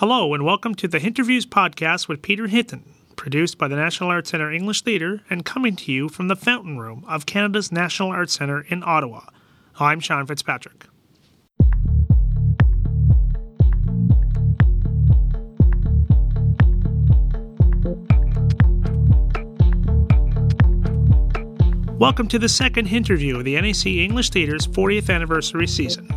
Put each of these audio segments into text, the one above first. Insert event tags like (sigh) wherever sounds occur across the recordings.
Hello, and welcome to the Hinterviews podcast with Peter Hinton, produced by the National Arts Centre English Theatre and coming to you from the Fountain Room of Canada's National Arts Centre in Ottawa. I'm Sean Fitzpatrick. Welcome to the second interview of the NAC English Theatre's 40th anniversary season.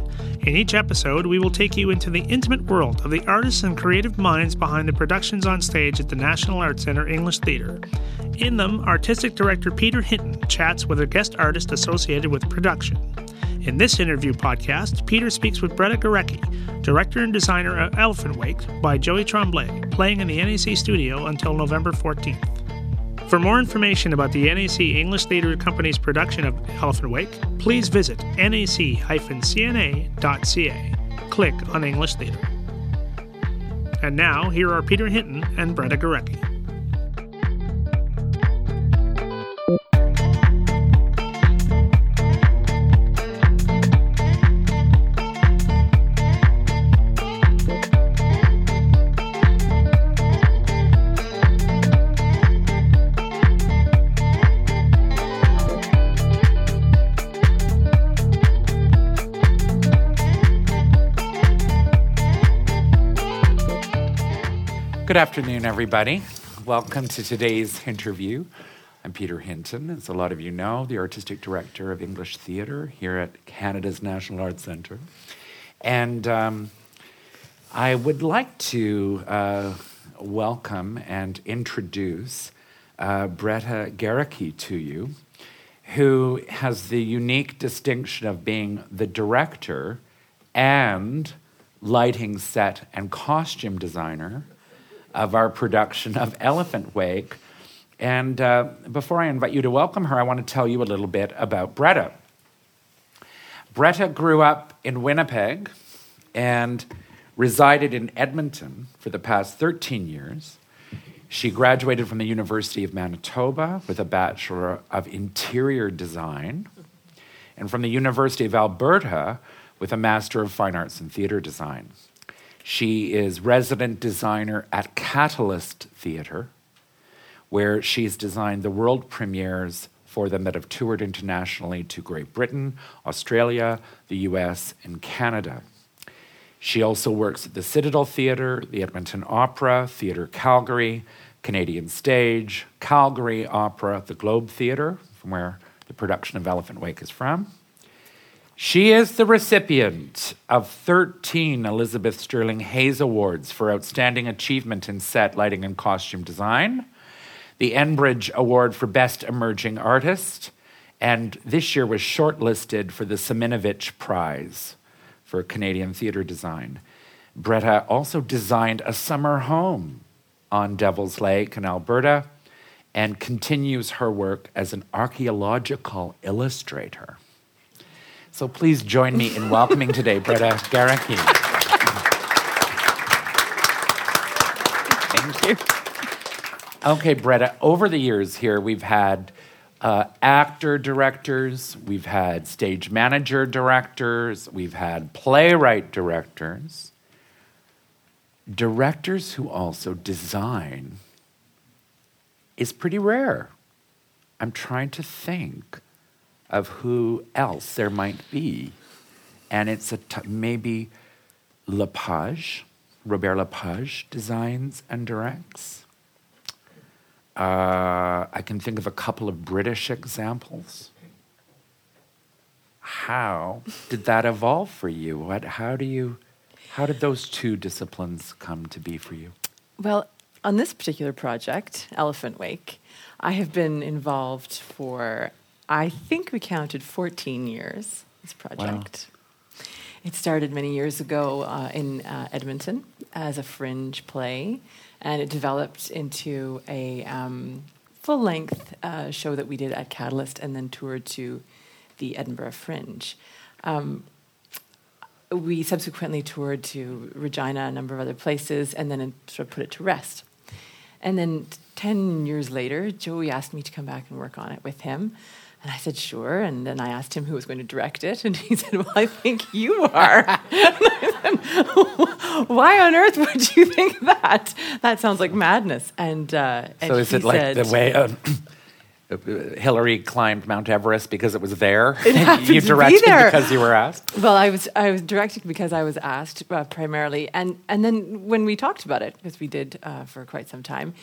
In each episode, we will take you into the intimate world of the artists and creative minds behind the productions on stage at the National Arts Centre English Theatre. In them, artistic director Peter Hinton chats with a guest artist associated with production. In this interview podcast, Peter speaks with Bretta Gerecke, director and designer of Elephant Wake by Joey Tremblay, playing in the NAC studio until November 14th. For more information about the NAC English Theatre Company's production of Elephant Wake, please visit nac-cna.ca. Click on English Theatre. And now, here are Peter Hinton and Bretta Gerecke. Good afternoon, everybody. Welcome to today's interview. I'm Peter Hinton, as a lot of you know, the artistic director of English theatre here at Canada's National Arts Centre. And um, I would like to uh, welcome and introduce uh, Bretta Gerecke to you, who has the unique distinction of being the director and lighting set and costume designer of our production of Elephant Wake. And uh, before I invite you to welcome her, I want to tell you a little bit about Bretta. Bretta grew up in Winnipeg and resided in Edmonton for the past 13 years. She graduated from the University of Manitoba with a Bachelor of Interior Design, and from the University of Alberta with a Master of Fine Arts in Theatre Design. She is resident designer at Catalyst Theatre, where she's designed the world premieres for them that have toured internationally to Great Britain, Australia, the US, and Canada. She also works at the Citadel Theatre, the Edmonton Opera, Theatre Calgary, Canadian Stage, Calgary Opera, the Globe Theatre, from where the production of Elephant Wake is from, she is the recipient of 13 Elizabeth Sterling Haynes Awards for Outstanding Achievement in Set, Lighting, and Costume Design, the Enbridge Award for Best Emerging Artist, and this year was shortlisted for the Siminovitch Prize for Canadian Theatre Design. Bretta also designed a summer home on Devil's Lake in Alberta and continues her work as an archaeological illustrator. So please join me in welcoming today (laughs) Bretta Gerecke. Thank you. Okay, Bretta, over the years here, we've had uh, actor directors, we've had stage manager directors, we've had playwright directors, directors who also design is pretty rare. I'm trying to think of who else there might be. And it's a t- maybe Lepage, Robert Lepage designs and directs. Uh, I can think of a couple of British examples. How did that evolve for you? What, how do you, how did those two disciplines come to be for you? Well, on this particular project, Elephant Wake, I have been involved for I think we counted 14 years, this project. Wow. It started many years ago uh, in uh, Edmonton as a fringe play, and it developed into a um, full length uh, show that we did at Catalyst and then toured to the Edinburgh Fringe. Um, we subsequently toured to Regina, a number of other places, and then sort of put it to rest. And then 10 years later, Joey asked me to come back and work on it with him. And I said, sure. And then I asked him who was going to direct it. And he (laughs) said, well, I think you are. (laughs) Why on earth would you think that? That sounds like madness. And, uh, and so is he it like said, the way uh, (clears throat) Hillary climbed Mount Everest because it was there? (laughs) It you directed because you were asked? Well, I was I was directed because I was asked uh, primarily, and and then when we talked about it, because we did uh, for quite some time,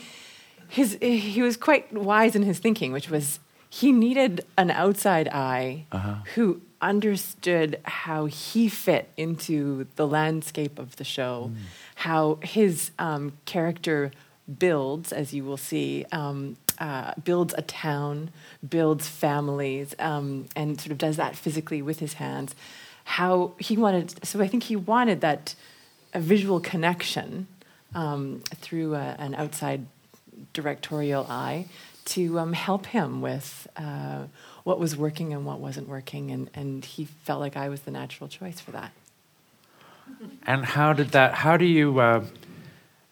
his he was quite wise in his thinking, which was he needed an outside eye who understood how he fit into the landscape of the show, how his um, character builds, as you will see, um, uh, builds a town, builds families, um, and sort of does that physically with his hands. How he wanted, so I think he wanted that a visual connection um, through a, an outside directorial eye to um, help him with uh, what was working and what wasn't working, and, and he felt like I was the natural choice for that. And how did that? How do you? Uh,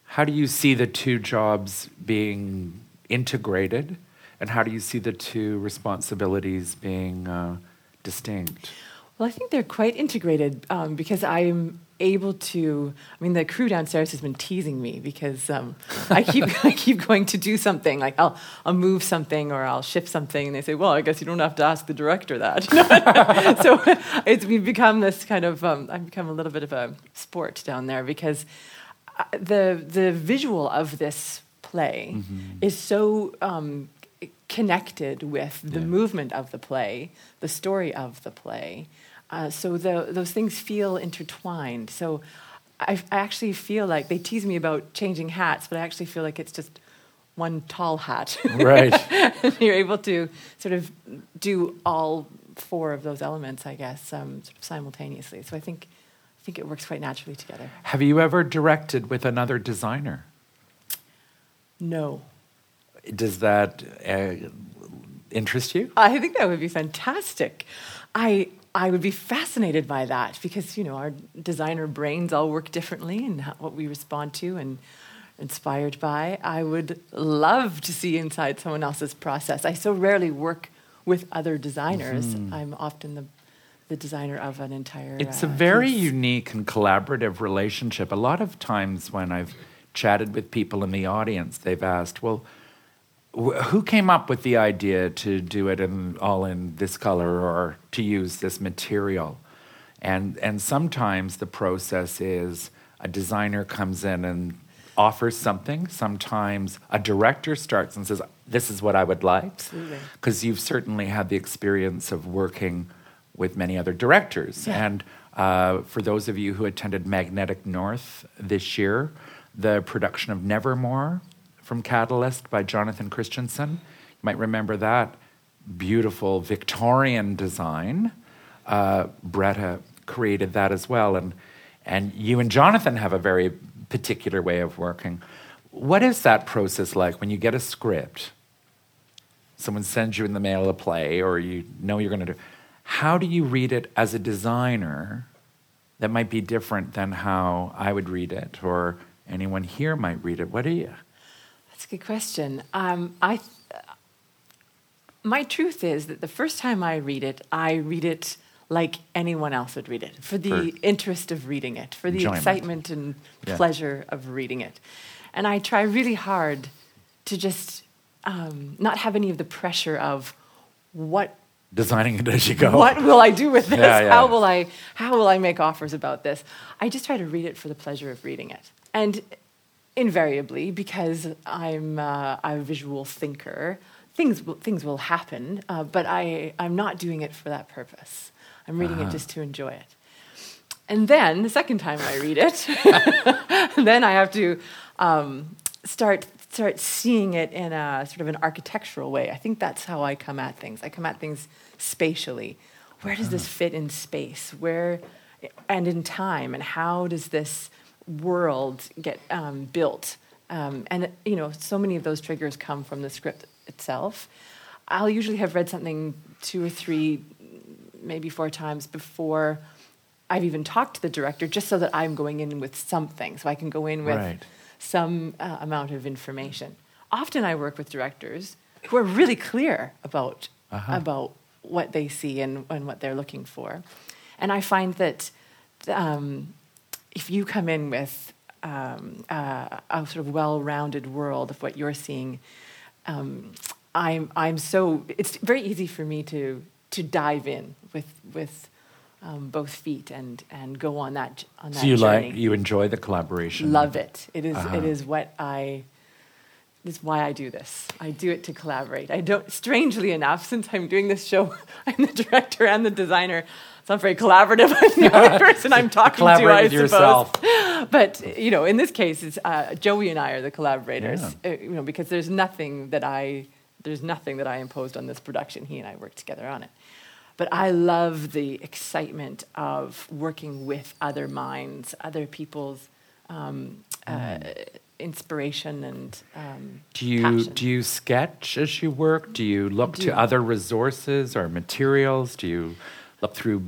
how do you see the two jobs being integrated, and how do you see the two responsibilities being uh, distinct? Well, I think they're quite integrated um, because I'm able to. I mean, the crew downstairs has been teasing me because um, I keep (laughs) I keep going to do something like I'll I'll move something or I'll shift something, and they say, "Well, I guess you don't have to ask the director that." (laughs) (laughs) so it's we've become this kind of um, I've become a little bit of a sport down there because uh, the the visual of this play is so um, connected with the Yeah. movement of the play, the story of the play. Uh, so the, those things feel intertwined. So I, I actually feel like they tease me about changing hats, but I actually feel like it's just one tall hat. Right. (laughs) you're able to sort of do all four of those elements, I guess, um, sort of simultaneously. So I think, I think it works quite naturally together. Have you ever directed with another designer? No. Does that uh, interest you? I think that would be fantastic. I I would be fascinated by that because you know our designer brains all work differently and what we respond to and inspired by. I would love to see inside someone else's process. I so rarely work with other designers. I'm often the the designer of an entire. It's a uh, very piece. unique and collaborative relationship. A lot of times when I've chatted with people in the audience, they've asked, well, who came up with the idea to do it in, all in this color or to use this material? And, and sometimes the process is a designer comes in and offers something. Sometimes a director starts and says, This is what I would like. Because you've certainly had the experience of working with many other directors. Yeah. And uh, for those of you who attended Magnetic North this year, the production of Nevermore from Catalyst by Jonathan Christensen, you might remember that beautiful Victorian design. Uh, Bretta created that as well. And, and you and Jonathan have a very particular way of working. What is that process like when you get a script? Someone sends you in the mail a play, or you know you're going to do. How do you read it as a designer that might be different than how I would read it, or anyone here might read it? What do you? That's a good question. Um, I, my truth is that the first time I read it, I read it like anyone else would read it, for the For interest of reading it, for the enjoyment. excitement and Yeah. pleasure of reading it. And I try really hard to just um, not have any of the pressure of what Designing it as you go. what will I do with this? Yeah, yeah. How will I how will I make offers about this? I just try to read it for the pleasure of reading it, and invariably, because I'm uh, I'm a visual thinker, things will, things will happen. Uh, but I I'm not doing it for that purpose. I'm reading Uh-huh. it just to enjoy it. And then the second time I read it, (laughs) then I have to um, start start seeing it in a sort of an architectural way. I think that's how I come at things. I come at things spatially. Where does this fit in space? Where and in time? And how does this world get um, built? Um, and you know, so many of those triggers come from the script itself. I'll usually have read something two or three, maybe four times before I've even talked to the director, just so that I'm going in with something, so I can go in with Right. some uh, amount of information. Often I work with directors who are really clear about Uh-huh. about what they see and, and what they're looking for, and I find that um, if you come in with um, uh, a sort of well-rounded world of what you're seeing, um, I'm I'm so it's very easy for me to to dive in with with um, both feet and and go on that on that So you journey. like you enjoy the collaboration. Love it. It is- Uh-huh. It is what I. This is why I do this. I do it to collaborate. I don't. Strangely enough, since I'm doing this show, (laughs) I'm the director and the designer. It's not very collaborative. (laughs) I'm the only (laughs) person I'm talking to. I with suppose. yourself. But you know, in this case, it's uh, Joey and I are the collaborators. Yeah. Uh, you know, because there's nothing that I there's nothing that I imposed on this production. He and I worked together on it. But I love the excitement of working with other minds, other people's um, uh, inspiration and um, Do you passion. do you sketch as you work? Do you look do. to other resources or materials? Do you look through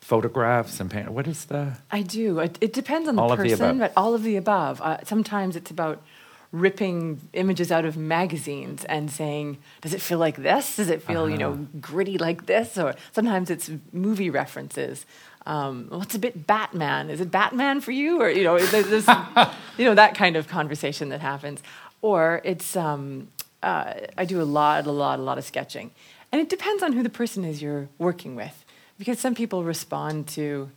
photographs and paint? What is the I do. It, it depends on the the person, above. but all of the above. Uh, sometimes it's about ripping images out of magazines and saying, "Does it feel like this? Does it feel, you know, Uh-huh. gritty like this?" Or sometimes it's movie references. Um, well, a bit Batman. Is it Batman for you? Or you know, there's (laughs) you know, that kind of conversation that happens. Or it's um, uh, I do a lot, a lot, a lot of sketching, and it depends on who the person is you're working with, because some people respond to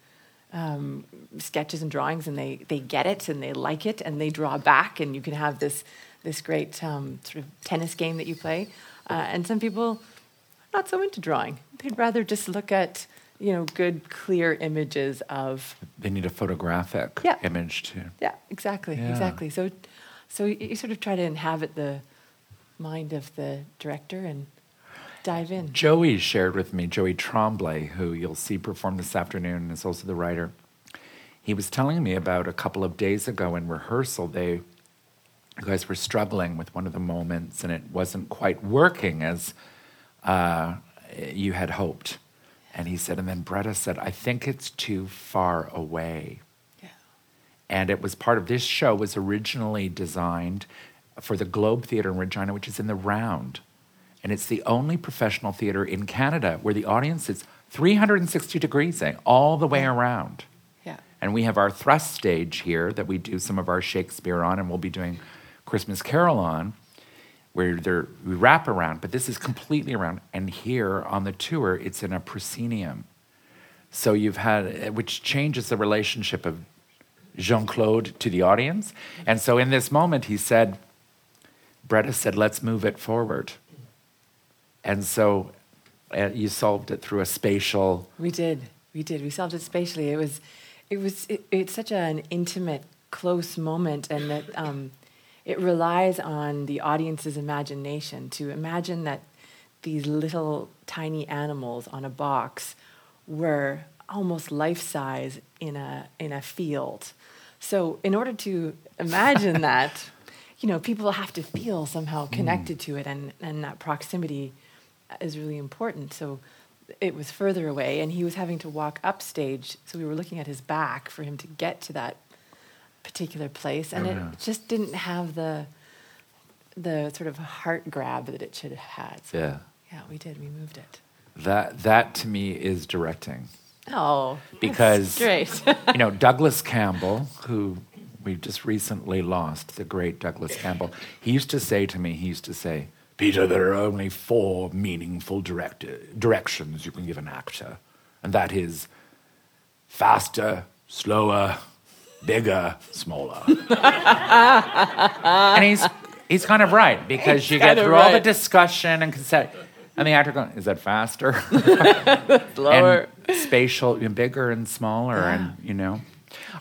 um, sketches and drawings and they, they get it and they like it and they draw back and you can have this this great um, sort of tennis game that you play uh, and some people are not so into drawing they'd rather just look at you know good clear images of they need a photographic Yeah. image too. yeah exactly Yeah. exactly so so you, you sort of try to inhabit the mind of the director and dive in Joey shared with me, Joey Tremblay, who you'll see perform this afternoon, and is also the writer. He was telling me about a couple of days ago in rehearsal, they you guys were struggling with one of the moments, and it wasn't quite working as uh, you had hoped. And he said, and then Bretta said, I think it's too far away. yeah and it was part of this show was originally designed for the Globe Theatre in Regina, which is in the round, and it's the only professional theater in Canada where the audience is 360 degrees eh, all the way around. yeah And we have our thrust stage here that we do some of our Shakespeare on, and we'll be doing Christmas Carol on, where there, we wrap around, but this is completely around. And here on the tour, it's in a proscenium. So you've had, which changes the relationship of Jean Claude to the audience. And so in this moment, he said, Bretta said, let's move it forward. And so uh, you solved it through a spatial. We did. We did. We solved it spatially. It was, it was, it, it's such an intimate, close moment, and that um, it relies on the audience's imagination to imagine that these little tiny animals on a box were almost life size in a in a field. So, in order to imagine (laughs) that, you know, people have to feel somehow connected to it, and and that proximity is really important. So it was further away, and he was having to walk upstage. So we were looking at his back for him to get to that particular place, and Oh, it yeah. just didn't have the the sort of heart grab that it should have had. So, Yeah. yeah, we did. We moved it. That, that to me is directing. Oh, Because- great. (laughs) you know, Douglas Campbell, who we just recently lost, the great Douglas Campbell, he used to say to me, he used to say, Peter, there are only four meaningful direct- directions you can give an actor, and that is faster, slower, bigger, smaller. (laughs) and he's, he's kind of right, because He's you get kinda through all the discussion and consent. And the actor going, is that faster? (laughs) slower, and spatial, you bigger and smaller, and you know.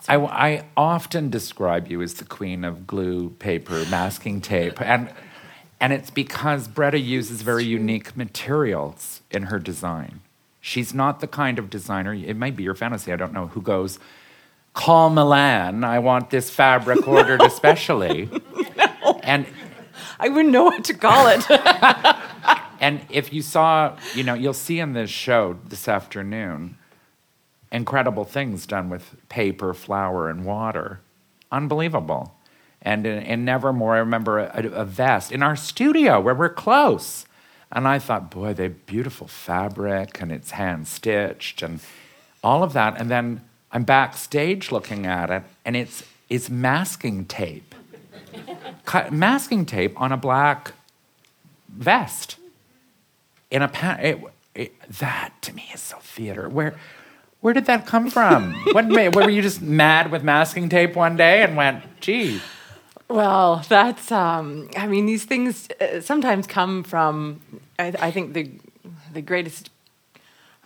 I, I often describe you as the queen of glue, paper, masking tape, and and it's because Bretta uses very unique materials in her design. She's not the kind of designer. It might be your fantasy. I don't know who goes. Call Milan. I want this fabric (laughs) ordered especially. (laughs) And I wouldn't know what to call it. (laughs) and if you saw, you know, you'll see in this show this afternoon incredible things done with paper, flour, and water. Unbelievable. And in, Nevermore, I remember a, a vest in our studio where we're close. And I thought, boy, they're beautiful fabric and it's hand stitched and all of that. And then I'm backstage looking at it, and it's it's masking tape, (laughs) Cut, masking tape on a black vest in a pa- it, it, that to me is so theater. Where where did that come from? (laughs) what were you just mad with masking tape one day and went, gee? Well, that's. Um, I mean, these things uh, sometimes come from. I, I think the the greatest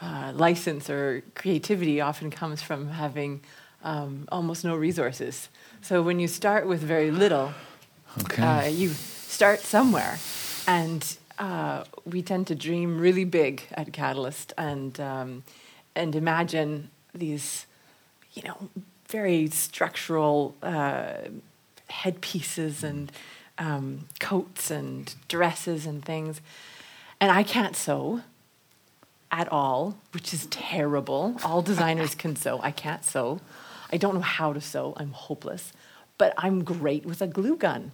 uh, license or creativity often comes from having um, almost no resources. So when you start with very little, Okay. uh, you start somewhere, and uh, we tend to dream really big at Catalyst and um, and imagine these, you know, very structural uh, headpieces and um, coats and dresses and things, and I can't sew at all, which is terrible. All designers can (laughs) sew. I can't sew. I don't know how to sew. I'm hopeless. But I'm great with a glue gun.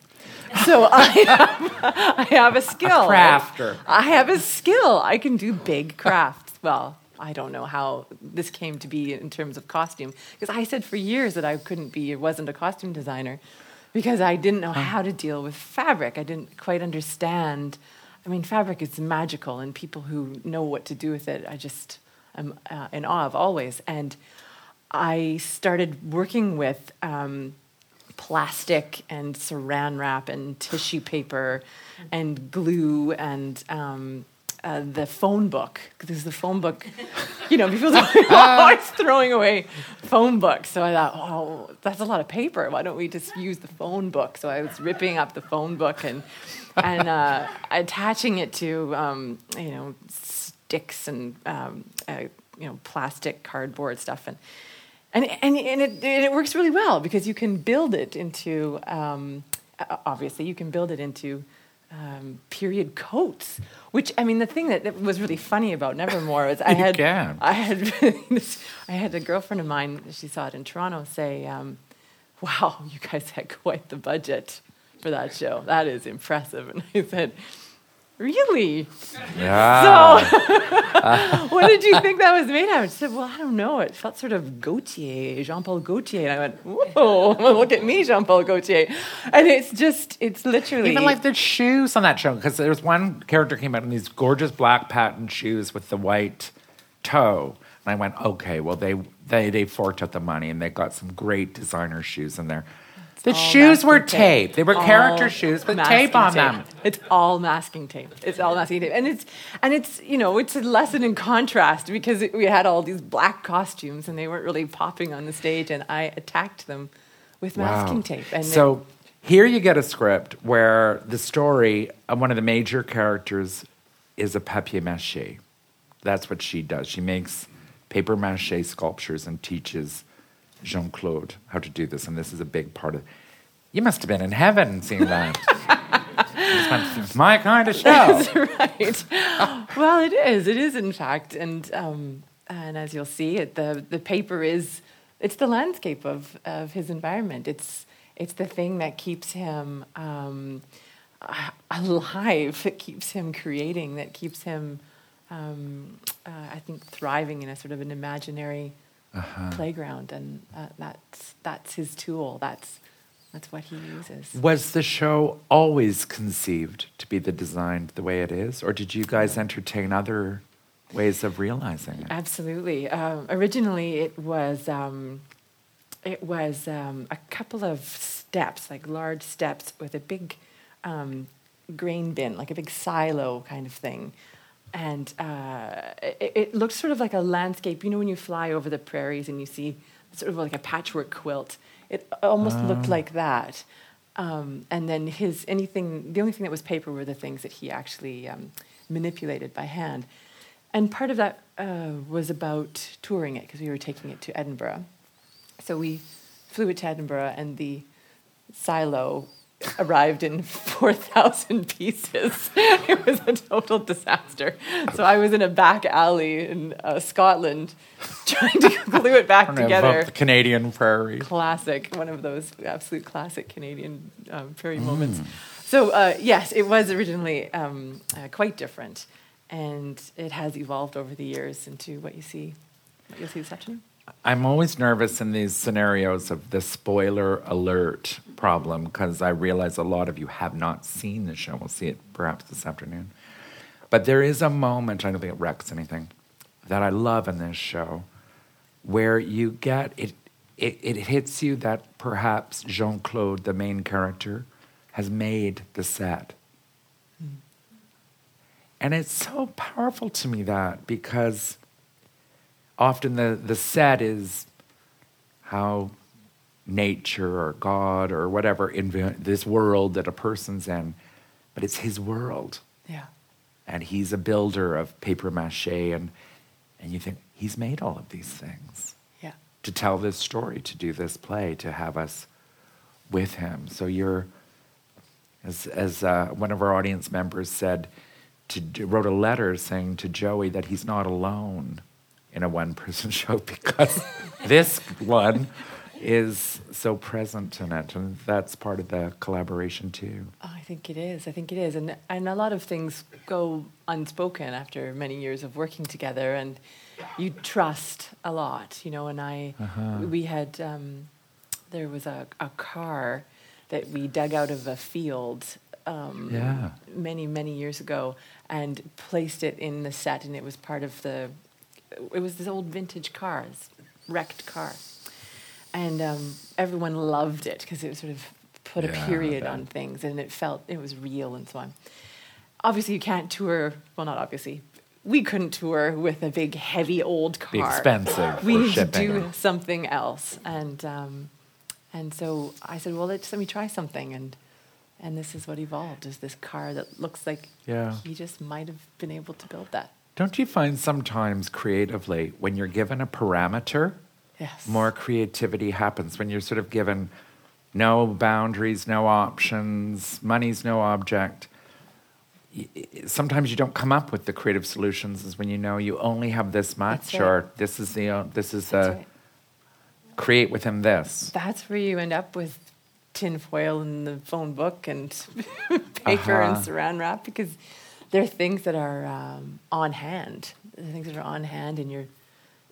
So (laughs) I have, I have a skill. crafter. I have a skill. I can do big crafts. Well, I don't know how this came to be in terms of costume. Because I said for years that I couldn't be, wasn't a costume designer because I didn't know how to deal with fabric. I didn't quite understand. I mean, fabric is magical, and people who know what to do with it, I just am uh, in awe of always. And I started working with um, plastic and saran wrap and tissue paper and glue and um, uh, the phone book. Because the phone book, (laughs) you know, people are (laughs) always throwing away phone books. So I thought, oh, that's a lot of paper. Why don't we just use the phone book? So I was ripping up the phone book and and uh, attaching it to um, you know sticks and um, uh, you know plastic cardboard stuff and and and, and it, and it works really well because you can build it into um, obviously you can build it into um, period coats which i mean the thing that, that was really funny about nevermore is i had can. i had (laughs) i had a girlfriend of mine she saw it in toronto say um, wow you guys had quite the budget for that show that is impressive (laughs) and i said really Yeah. (laughs) what did you think that was made out of? She said, Well, I don't know. It felt sort of Gaultier, Jean Paul Gaultier. And I went, Whoa, (laughs) look at me, Jean Paul Gaultier. And it's just, it's literally. Even like the shoes on that show, because there's one character came out in these gorgeous black patent shoes with the white toe, and I went, okay, well they they they forked out the money and they got some great designer shoes in there. The all shoes were masking tape. They were All character shoes with tape on tape. them. It's all masking tape. It's all masking tape, and it's and it's you know it's a lesson in contrast because it, we had all these black costumes and they weren't really popping on the stage, and I attacked them with masking tape. And so here you get a script where the story of one of the major characters is a papier mache. That's what she does. She makes paper mache sculptures and teaches Jean Claude how to do this. And this is a big part of. You must have been in heaven seeing that. It's my kind of show. That's (laughs) right. well, it is. It is, in fact, and um, and as you'll see, it the the paper is it's the landscape of of his environment. It's it's the thing that keeps him um, alive. That keeps him creating. That keeps him, um, uh, I think, thriving in a sort of an imaginary playground, and uh, that's that's his tool. That's that's what he uses. Was the show always conceived to be the designed the way it is, or did you guys entertain other ways of realizing it? Absolutely. Um, originally, it was um, it was um, a couple of steps, like large steps, with a big um, grain bin, like a big silo kind of thing. And uh, it, it looked sort of like a landscape. You know, when you fly over the prairies and you see sort of like a patchwork quilt, it almost looked like that. Um, and then his anything, the only thing that was paper were the things that he actually um, manipulated by hand. And part of that uh, was about touring it because we were taking it to Edinburgh. So we flew it to Edinburgh, and the silo arrived in 4,000 (laughs) pieces. (laughs) it was a total disaster. So I was in a back alley in uh, Scotland (laughs) trying to glue it back I don't know, together. the Canadian prairie. Classic, one of those absolute classic Canadian um, prairie moments. So uh, yes, it was originally um, uh, quite different, and it has evolved over the years into what you see, what you'll see this afternoon. I'm always nervous in these scenarios of the spoiler alert problem because I realize a lot of you have not seen the show. We'll see it perhaps this afternoon. But there is a moment, I don't think it wrecks anything, that I love in this show where you get it, it, it hits you that perhaps Jean Claude, the main character, has made the set. Mm. And it's so powerful to me that because often the, the set is how nature or God or whatever in this world that a person's in, but it's his world. Yeah. And he's a builder of paper mache, and, and you think, he's made all of these things. Yeah. To tell this story, to do this play, to have us with him. So you're, as, as uh, one of our audience members said, to, wrote a letter saying to Joey that he's not alone in a one person (laughs) show because (laughs) this one is so present in it and that's part of the collaboration too oh, i think it is i think it is and and a lot of things go unspoken after many years of working together and you trust a lot you know and i uh-huh. we had um, there was a, a car that we dug out of a field um, yeah. many many years ago and placed it in the set and it was part of the it was this old vintage car, this wrecked car, and um, everyone loved it because it sort of put yeah, a period on things, and it felt it was real and so on. Obviously, you can't tour. Well, not obviously. We couldn't tour with a big, heavy old car. Be expensive. We need to do something else, and um, and so I said, well, let's let me try something, and and this is what evolved: is this car that looks like yeah. he just might have been able to build that. Don't you find sometimes creatively, when you're given a parameter, yes. more creativity happens? When you're sort of given no boundaries, no options, money's no object. Sometimes you don't come up with the creative solutions is when you know you only have this much, or this is the uh, this is the right. create within this. That's where you end up with tinfoil and the phone book and (laughs) paper uh-huh. and saran wrap because there are things that are um, on hand. The things that are on hand, and you're,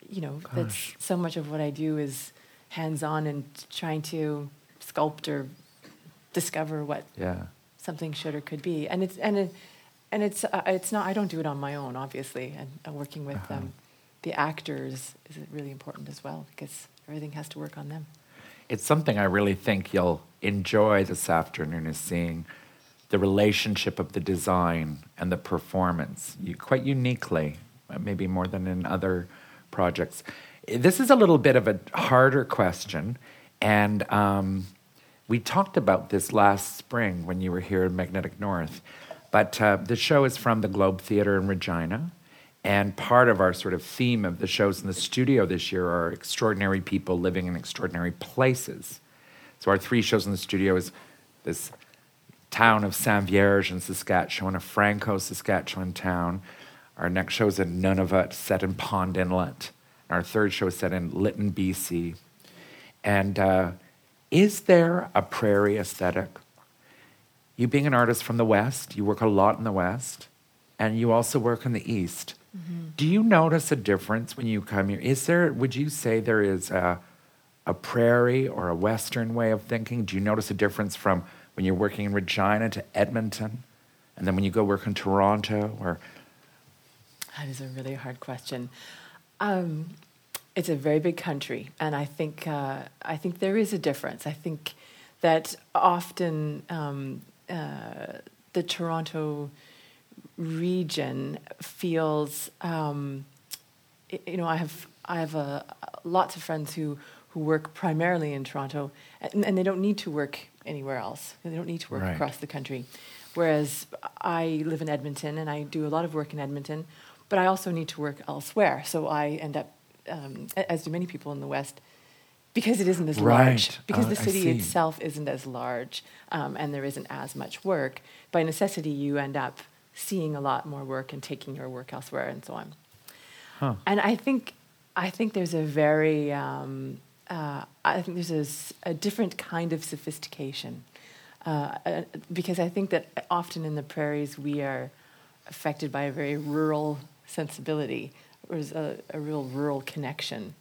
you know, Gosh. that's so much of what I do is hands-on and trying to sculpt or discover what yeah. something should or could be. And it's and it, and it's uh, it's not. I don't do it on my own, obviously. And uh, working with uh-huh. um, the actors is really important as well because everything has to work on them. It's something I really think you'll enjoy this afternoon is seeing the relationship of the design and the performance, you, quite uniquely, maybe more than in other projects. This is a little bit of a harder question, and um, we talked about this last spring when you were here in Magnetic North. But uh, the show is from the Globe Theatre in Regina. And part of our sort of theme of the shows in the studio this year are extraordinary people living in extraordinary places. So our three shows in the studio is this town of Saint Vierge in Saskatchewan, a Franco Saskatchewan town. Our next show is in Nunavut, set in Pond Inlet. Our third show is set in Lytton, BC. And uh, is there a prairie aesthetic? You being an artist from the West, you work a lot in the West, and you also work in the East. Mm-hmm. Do you notice a difference when you come here? Is there, would you say there is a, a prairie or a Western way of thinking? Do you notice a difference from when you're working in Regina to Edmonton, and then when you go work in Toronto or? That is a really hard question. Um, it's a very big country, and I think uh, I think there is a difference. I think that often um, uh, the Toronto region feels, um, you know, I have I have uh, lots of friends who who work primarily in Toronto, and, and, they don't need to work anywhere else. They don't need to work right. across the country. Whereas I live in Edmonton and I do a lot of work in Edmonton, but I also need to work elsewhere. So I end up, um, as do many people in the West, because it isn't as right. large, because uh, the city itself isn't as large um, and there isn't as much work, by necessity you end up seeing a lot more work and taking your work elsewhere and so on. Huh. And I think, I think there's a very, um, uh, I think there's a, a, different kind of sophistication. Uh, uh, because I think that often in the prairies we are affected by a very rural sensibility, or a, a real rural connection.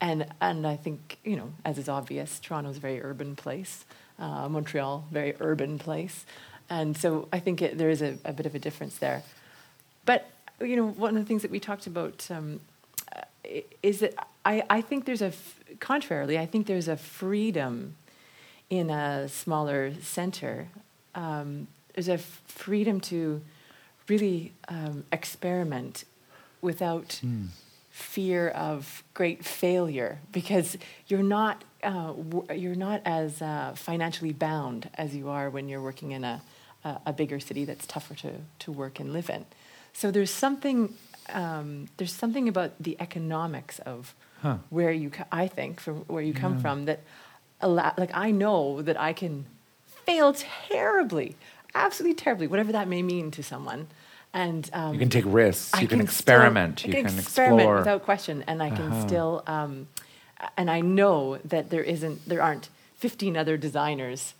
and and I think you know, as is obvious, Toronto's a very urban place, uh, Montreal very urban place, and so I think it, there is a, a, bit of a difference there. But you know, one of the things that we talked about um, is that I, I think there's a contrarily, I think there's a freedom in a smaller center. Um, there's a f- freedom to really um, experiment without. Mm fear of great failure because you're not uh, you're not as uh, financially bound as you are when you're working in a, a, a, bigger city that's tougher to, to work and live in. So there's something um, there's something about the economics of huh. where you co- I think from where you come yeah. from that allow, like I know that I can fail terribly, absolutely terribly, whatever that may mean to someone and um, you can take risks. you can, can experiment. Still, you can, experiment explore. without question, and I can uh-huh. still. Um, and I know that there isn't, there aren't 15 other designers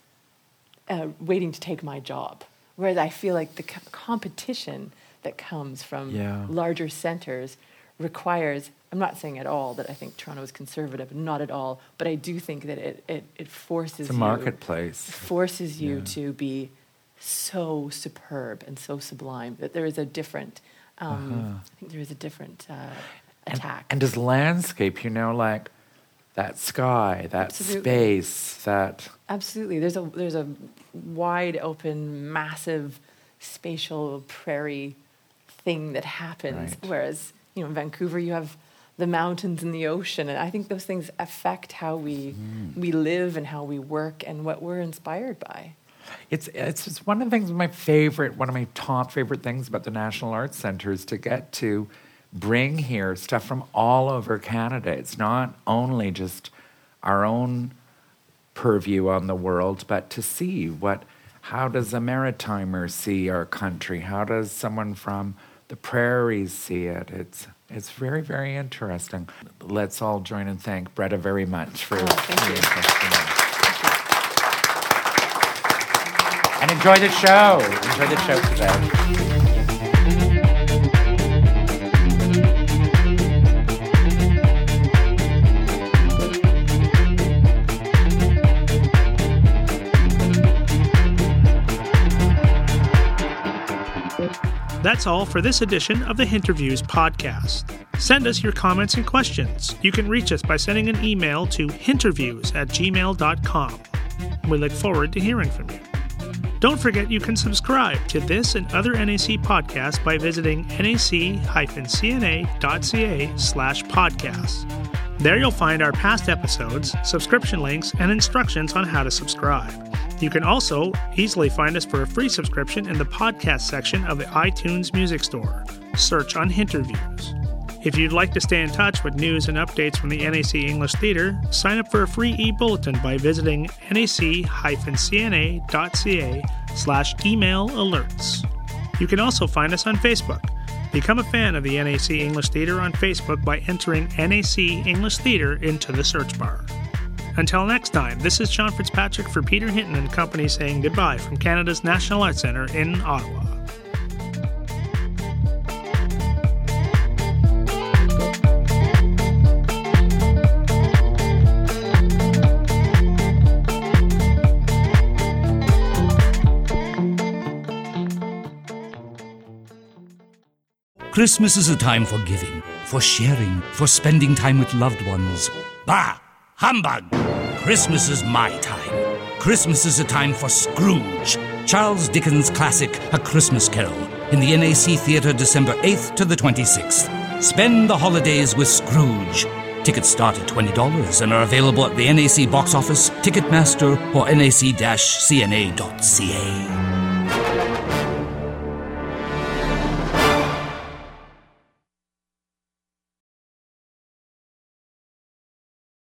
uh, waiting to take my job. Whereas I feel like the co- competition that comes from yeah. larger centers requires. I'm not saying at all that I think Toronto is conservative, not at all. But I do think that it it, it forces it's a marketplace. You, forces you yeah. to be so superb and so sublime that there is a different, um, uh-huh. I think there is a different uh, attack. And, and does landscape, you know, like that sky, that Absolutely. space, that Absolutely. There's a there's a wide open, massive, spatial prairie thing that happens. Right. Whereas you know in Vancouver you have the mountains and the ocean, and I think those things affect how we mm. we live and how we work and what we're inspired by. It's, it's just one of the things, my favorite, one of my top favorite things about the National Arts Centre is to get to bring here stuff from all over Canada. It's not only just our own purview on the world, but to see what, how does a maritimer see our country? How does someone from the prairies see it? It's, it's very, very interesting. Let's all join and thank Bretta very much for oh, and enjoy the show. Enjoy the show today. That's all for this edition of the Hinterviews podcast. Send us your comments and questions. You can reach us by sending an email to hinterviews at gmail.com. We look forward to hearing from you. Don't forget you can subscribe to this and other NAC podcasts by visiting nac-cna.ca slash podcasts. There you'll find our past episodes, subscription links, and instructions on how to subscribe. You can also easily find us for a free subscription in the podcast section of the iTunes Music Store. Search on Hinterviews. If you'd like to stay in touch with news and updates from the NAC English Theatre, sign up for a free e-bulletin by visiting nac-cna.ca slash email alerts. You can also find us on Facebook. Become a fan of the NAC English Theatre on Facebook by entering NAC English Theatre into the search bar. Until next time, this is Sean Fitzpatrick for Peter Hinton and Company saying goodbye from Canada's National Arts Centre in Ottawa. Christmas is a time for giving, for sharing, for spending time with loved ones. Bah! Humbug! Christmas is my time. Christmas is a time for Scrooge, Charles Dickens' classic A Christmas Carol, in the NAC Theatre December 8th to the 26th. Spend the holidays with Scrooge. Tickets start at $20 and are available at the NAC box office, Ticketmaster, or nac-cna.ca.